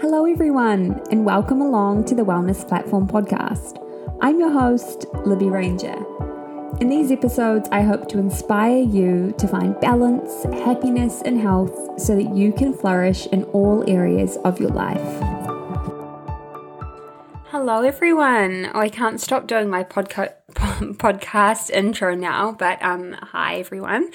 Hello, everyone, and welcome along to the Wellness Platform podcast. I'm your host, Libby Ranger. In these episodes, I hope to inspire you to find balance, happiness, and health so that you can flourish in all areas of your life. Hello, everyone. Oh, I can't stop doing my podca- podcast intro now, but um, hi, everyone.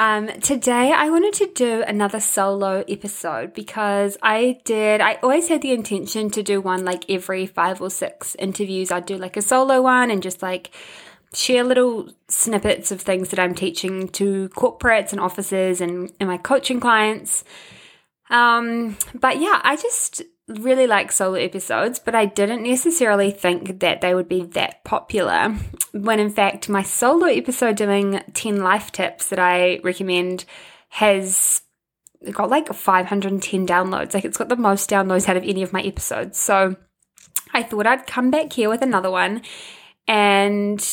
Um, today, I wanted to do another solo episode because I did, I always had the intention to do one like every five or six interviews. I'd do like a solo one and just like share little snippets of things that I'm teaching to corporates and offices and, and my coaching clients. Um, but yeah, I just really like solo episodes, but I didn't necessarily think that they would be that popular. When in fact, my solo episode doing 10 life tips that I recommend has got like 510 downloads. Like it's got the most downloads out of any of my episodes. So I thought I'd come back here with another one. And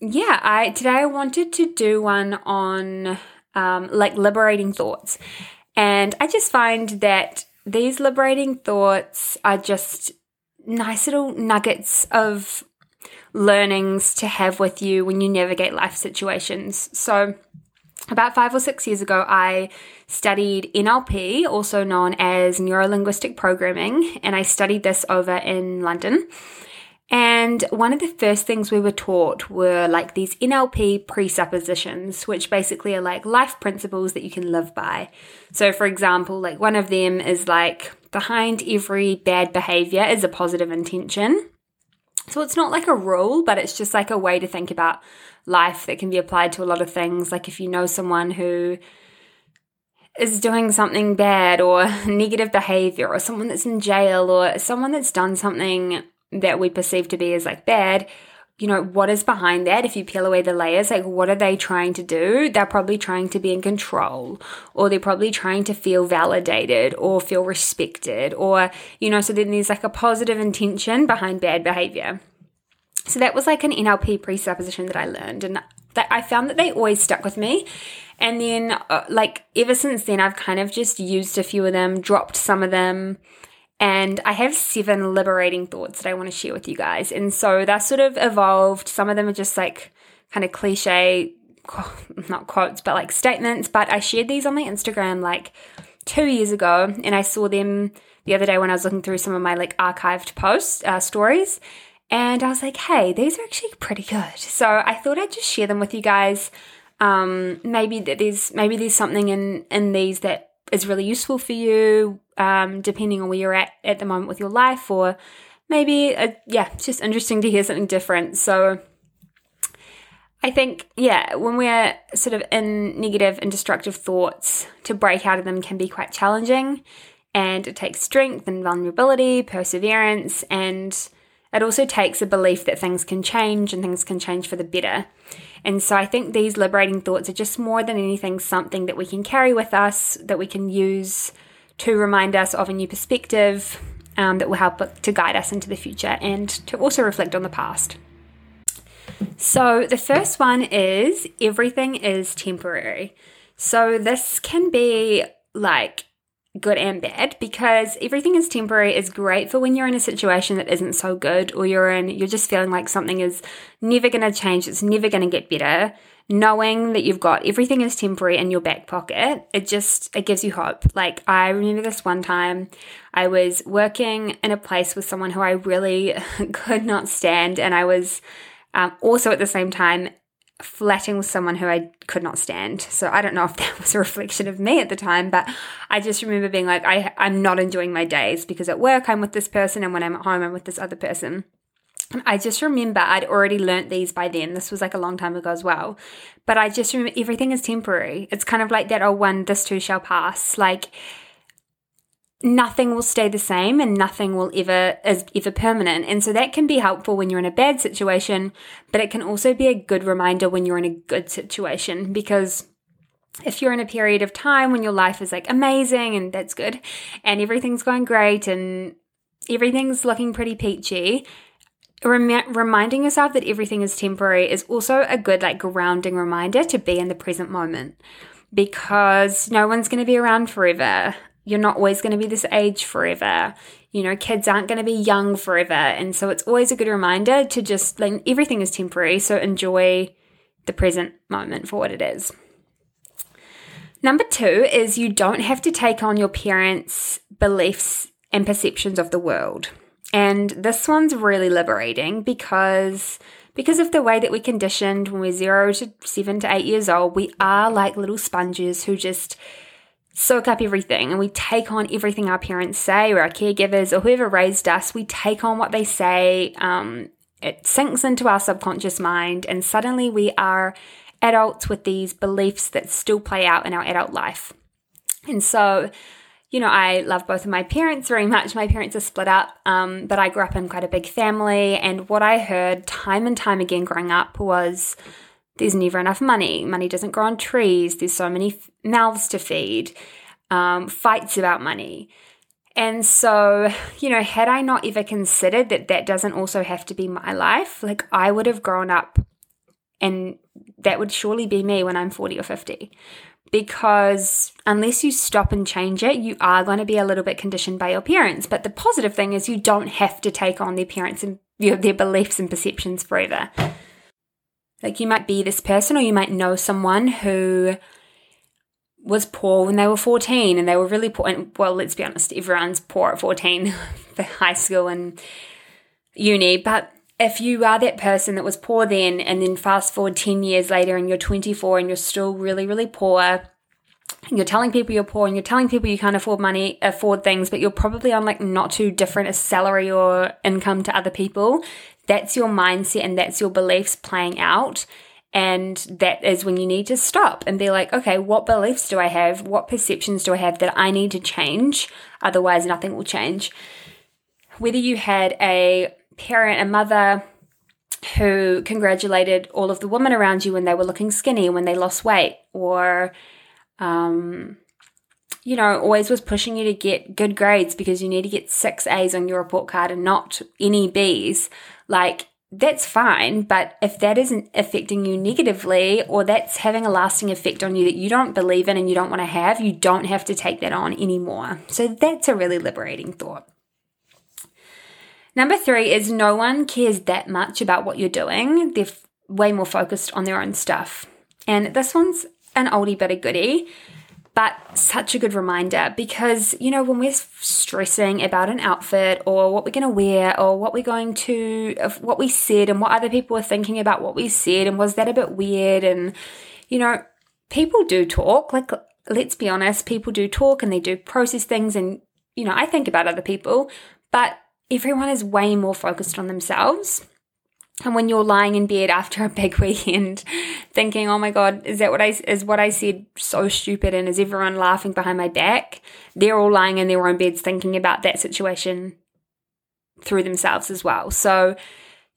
yeah, I today I wanted to do one on um, like liberating thoughts. And I just find that these liberating thoughts are just nice little nuggets of learnings to have with you when you navigate life situations. So, about five or six years ago, I studied NLP, also known as Neuro Linguistic Programming, and I studied this over in London. And one of the first things we were taught were like these NLP presuppositions, which basically are like life principles that you can live by. So, for example, like one of them is like behind every bad behavior is a positive intention. So, it's not like a rule, but it's just like a way to think about life that can be applied to a lot of things. Like if you know someone who is doing something bad or negative behavior, or someone that's in jail, or someone that's done something that we perceive to be as like bad, you know, what is behind that? If you peel away the layers, like what are they trying to do? They're probably trying to be in control, or they're probably trying to feel validated or feel respected, or, you know, so then there's like a positive intention behind bad behavior. So that was like an NLP presupposition that I learned, and that I found that they always stuck with me. And then, uh, like, ever since then, I've kind of just used a few of them, dropped some of them, and I have seven liberating thoughts that I want to share with you guys. And so that sort of evolved. Some of them are just like kind of cliche, not quotes, but like statements. But I shared these on my Instagram like two years ago, and I saw them the other day when I was looking through some of my like archived posts, uh, stories. And I was like, hey, these are actually pretty good. So I thought I'd just share them with you guys. Um, maybe that there's maybe there's something in in these that is really useful for you um, depending on where you're at at the moment with your life, or maybe, a, uh, yeah, it's just interesting to hear something different. So, I think, yeah, when we're sort of in negative and destructive thoughts, to break out of them can be quite challenging. And it takes strength and vulnerability, perseverance, and it also takes a belief that things can change and things can change for the better. And so I think these liberating thoughts are just more than anything something that we can carry with us, that we can use to remind us of a new perspective um, that will help to guide us into the future and to also reflect on the past. So, the first one is everything is temporary. So, this can be like good and bad because everything is temporary is great for when you're in a situation that isn't so good or you're in you're just feeling like something is never going to change it's never going to get better knowing that you've got everything is temporary in your back pocket, it just it gives you hope. Like I remember this one time I was working in a place with someone who I really could not stand and I was um, also at the same time flatting with someone who I could not stand. So I don't know if that was a reflection of me at the time, but I just remember being like, I, I'm not enjoying my days because at work I'm with this person and when I'm at home I'm with this other person. And I just remember I'd already learnt these by then. This was like a long time ago as well. But I just remember everything is temporary. It's kind of like that, oh, one, this too shall pass. Like, nothing will stay the same and nothing will ever is ever permanent. And so that can be helpful when you're in a bad situation, but it can also be a good reminder when you're in a good situation because if you're in a period of time when your life is like amazing and that's good and everything's going great and everything's looking pretty peachy, Rem- reminding yourself that everything is temporary is also a good like grounding reminder to be in the present moment because no one's going to be around forever you're not always going to be this age forever. You know, kids aren't going to be young forever. And so it's always a good reminder to just like everything is temporary. So enjoy the present moment for what it is. Number two is you don't have to take on your parents' beliefs and perceptions of the world. And this one's really liberating because because of the way that we're conditioned when we're 0 to 7 to 8 years old, we are like little sponges who just soak up everything and we take on everything our parents say or our caregivers or whoever raised us. We take on what they say. Um, it sinks into our subconscious mind, and suddenly we are adults with these beliefs that still play out in our adult life. And so, you know, I love both of my parents very much. My parents are split up, um, but I grew up in quite a big family. And what I heard time and time again growing up was there's never enough money. Money doesn't grow on trees. There's so many f- mouths to feed. Um, fights about money. And so, you know, had I not ever considered that that doesn't also have to be my life, like I would have grown up and that would surely be me when I'm 40 or 50. Because unless you stop and change it, you are going to be a little bit conditioned by your parents. But the positive thing is you don't have to take on their parents and you know, their beliefs and perceptions forever. Like you might be this person, or you might know someone who was poor when they were 14 and they were really poor. And well, let's be honest, everyone's poor at 14 for high school and uni. But if you are that person that was poor then, and then fast forward 10 years later and you're 24 and you're still really, really poor, and you're telling people you're poor and you're telling people you can't afford money, afford things, but you're probably on like not too different a salary or income to other people, that's your mindset and that's your beliefs playing out. And that is when you need to stop and be like, okay, what beliefs do I have? What perceptions do I have that I need to change? Otherwise, nothing will change. Whether you had a parent, a mother who congratulated all of the women around you when they were looking skinny, when they lost weight, or, um, you know, always was pushing you to get good grades because you need to get six A's on your report card and not any B's like that's fine. But if that isn't affecting you negatively or that's having a lasting effect on you that you don't believe in and you don't want to have, you don't have to take that on anymore. So that's a really liberating thought. Number three is no one cares that much about what you're doing. They're f- way more focused on their own stuff. And this one's an oldie but a goodie but such a good reminder because, you know, when we're stressing about an outfit or what we're going to wear or what we're going to, what we said and what other people are thinking about what we said and was that a bit weird? And, you know, people do talk. Like, let's be honest, people do talk and they do process things. And, you know, I think about other people, but everyone is way more focused on themselves. And when you're lying in bed after a big weekend, thinking, "Oh my god, is that what I is what I said so stupid?" and is everyone laughing behind my back? They're all lying in their own beds thinking about that situation through themselves as well. So,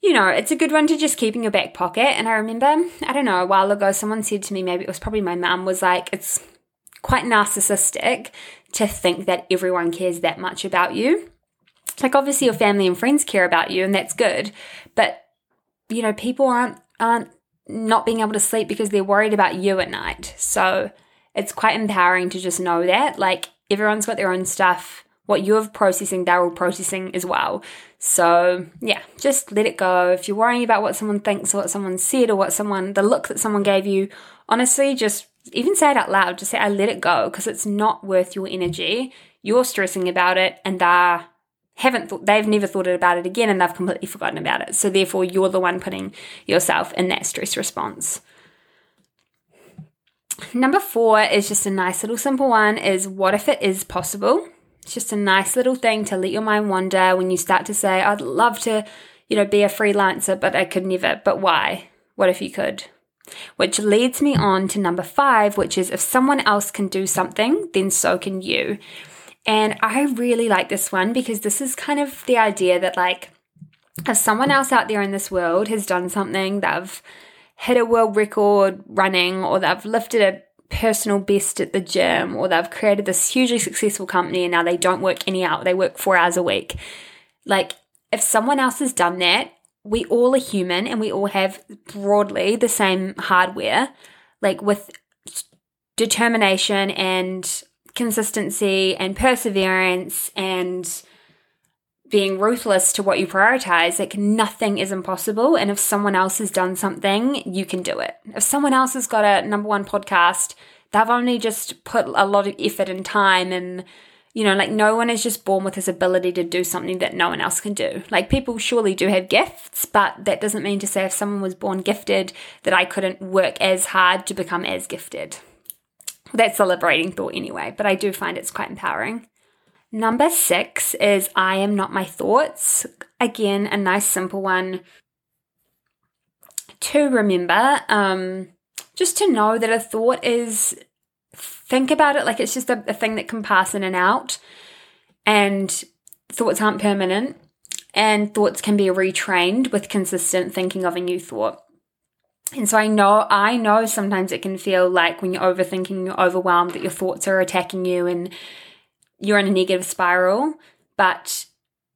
you know, it's a good one to just keep in your back pocket. And I remember, I don't know, a while ago, someone said to me, maybe it was probably my mum, was like, "It's quite narcissistic to think that everyone cares that much about you." Like, obviously, your family and friends care about you, and that's good. But you know, people aren't aren't not being able to sleep because they're worried about you at night. So it's quite empowering to just know that. Like everyone's got their own stuff. What you're processing, they're all processing as well. So yeah, just let it go. If you're worrying about what someone thinks or what someone said or what someone the look that someone gave you, honestly, just even say it out loud. Just say, I let it go because it's not worth your energy. You're stressing about it and they're haven't thought they've never thought about it again and they've completely forgotten about it. So therefore you're the one putting yourself in that stress response. Number 4 is just a nice little simple one is what if it is possible? It's just a nice little thing to let your mind wander when you start to say I'd love to, you know, be a freelancer but I could never. But why? What if you could? Which leads me on to number 5, which is if someone else can do something, then so can you. And I really like this one because this is kind of the idea that, like, if someone else out there in this world has done something, they've hit a world record running, or they've lifted a personal best at the gym, or they've created this hugely successful company and now they don't work any out, they work four hours a week. Like, if someone else has done that, we all are human and we all have broadly the same hardware, like with determination and consistency and perseverance and being ruthless to what you prioritize, like nothing is impossible. And if someone else has done something, you can do it. If someone else has got a number one podcast, they've only just put a lot of effort and time and you know, like no one is just born with this ability to do something that no one else can do. Like people surely do have gifts, but that doesn't mean to say if someone was born gifted that I couldn't work as hard to become as gifted. That's a liberating thought anyway, but I do find it's quite empowering. Number six is I am not my thoughts. Again, a nice simple one to remember. Um, just to know that a thought is think about it like it's just a, a thing that can pass in and out, and thoughts aren't permanent, and thoughts can be retrained with consistent thinking of a new thought. And so I know, I know sometimes it can feel like when you're overthinking, you're overwhelmed, that your thoughts are attacking you and you're in a negative spiral. But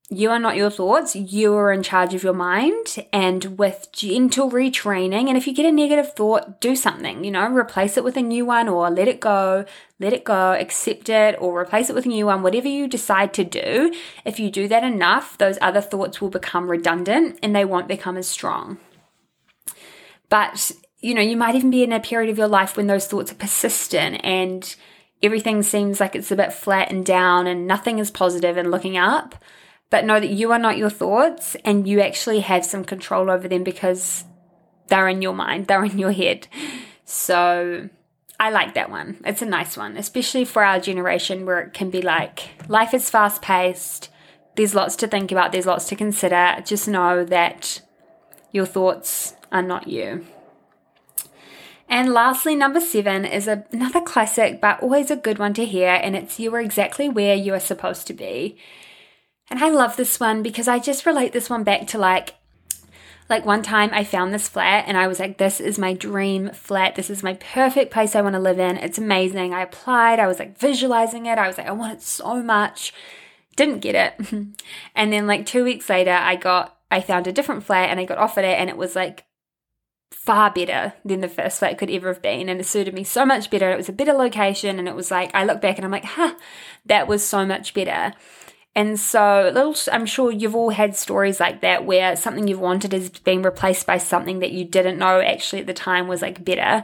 you are not your thoughts. You are in charge of your mind. And with gentle retraining, and if you get a negative thought, do something, you know, replace it with a new one or let it go, let it go, accept it, or replace it with a new one, whatever you decide to do. If you do that enough, those other thoughts will become redundant and they won't become as strong. But, you know, you might even be in a period of your life when those thoughts are persistent and everything seems like it's a bit flat and down and nothing is positive and looking up but know that you are not your thoughts and you actually have some control over them because they're in your mind, they're in your head. So I like that one. It's a nice one, especially for our generation where it can be like life is fast paced, there's lots to think about, there's lots to consider. Just know that your thoughts are not you. And lastly, number seven is another classic, but always a good one to hear, and it's you are exactly where you are supposed to be. And I love this one because I just relate this one back to like like one time I found this flat and I was like, this is my dream flat. This is my perfect place I want to live in. It's amazing. I applied. I was like visualizing it. I was like, I want it so much. Didn't get it. and then like two weeks later, I got, I found a different flat and I got offered it and it was like far better than the first flat could ever have been. And it suited me so much better. It was a better location. And it was like, I look back and I'm like, huh, that was so much better. And so, little, I'm sure you've all had stories like that where something you've wanted is being replaced by something that you didn't know actually at the time was like better.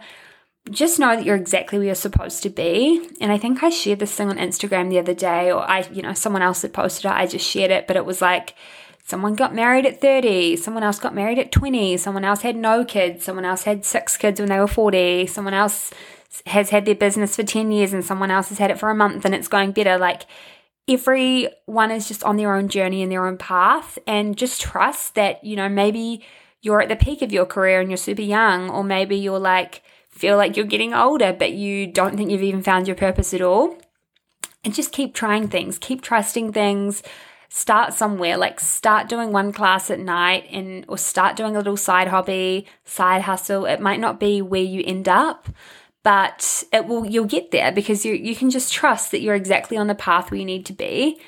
Just know that you're exactly where you're supposed to be. And I think I shared this thing on Instagram the other day, or I, you know, someone else had posted it. I just shared it, but it was like someone got married at 30, someone else got married at 20, someone else had no kids, someone else had six kids when they were 40, someone else has had their business for 10 years, and someone else has had it for a month and it's going better. Like, everyone is just on their own journey and their own path and just trust that you know maybe you're at the peak of your career and you're super young or maybe you're like feel like you're getting older but you don't think you've even found your purpose at all and just keep trying things keep trusting things start somewhere like start doing one class at night and or start doing a little side hobby side hustle it might not be where you end up but it will you'll get there because you you can just trust that you're exactly on the path where you need to be.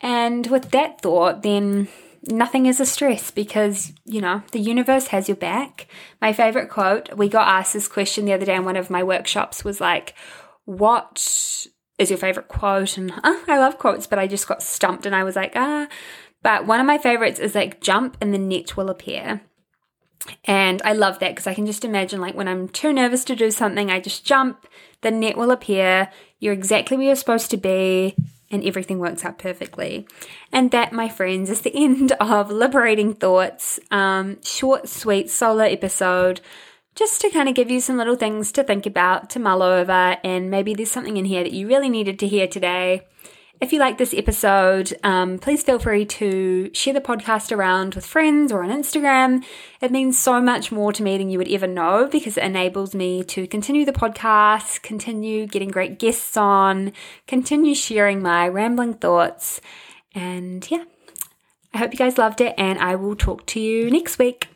And with that thought, then nothing is a stress because, you know, the universe has your back. My favorite quote, we got asked this question the other day in one of my workshops was like, what is your favorite quote? And I love quotes, but I just got stumped and I was like, ah. But one of my favorites is like, jump and the net will appear. And I love that because I can just imagine like when I'm too nervous to do something, I just jump, the net will appear, you're exactly where you're supposed to be, and everything works out perfectly. And that, my friends, is the end of Liberating Thoughts. Um, short, sweet solo episode, just to kind of give you some little things to think about, to mull over, and maybe there's something in here that you really needed to hear today. If you like this episode, um, please feel free to share the podcast around with friends or on Instagram. It means so much more to me than you would ever know because it enables me to continue the podcast, continue getting great guests on, continue sharing my rambling thoughts. And yeah, I hope you guys loved it, and I will talk to you next week.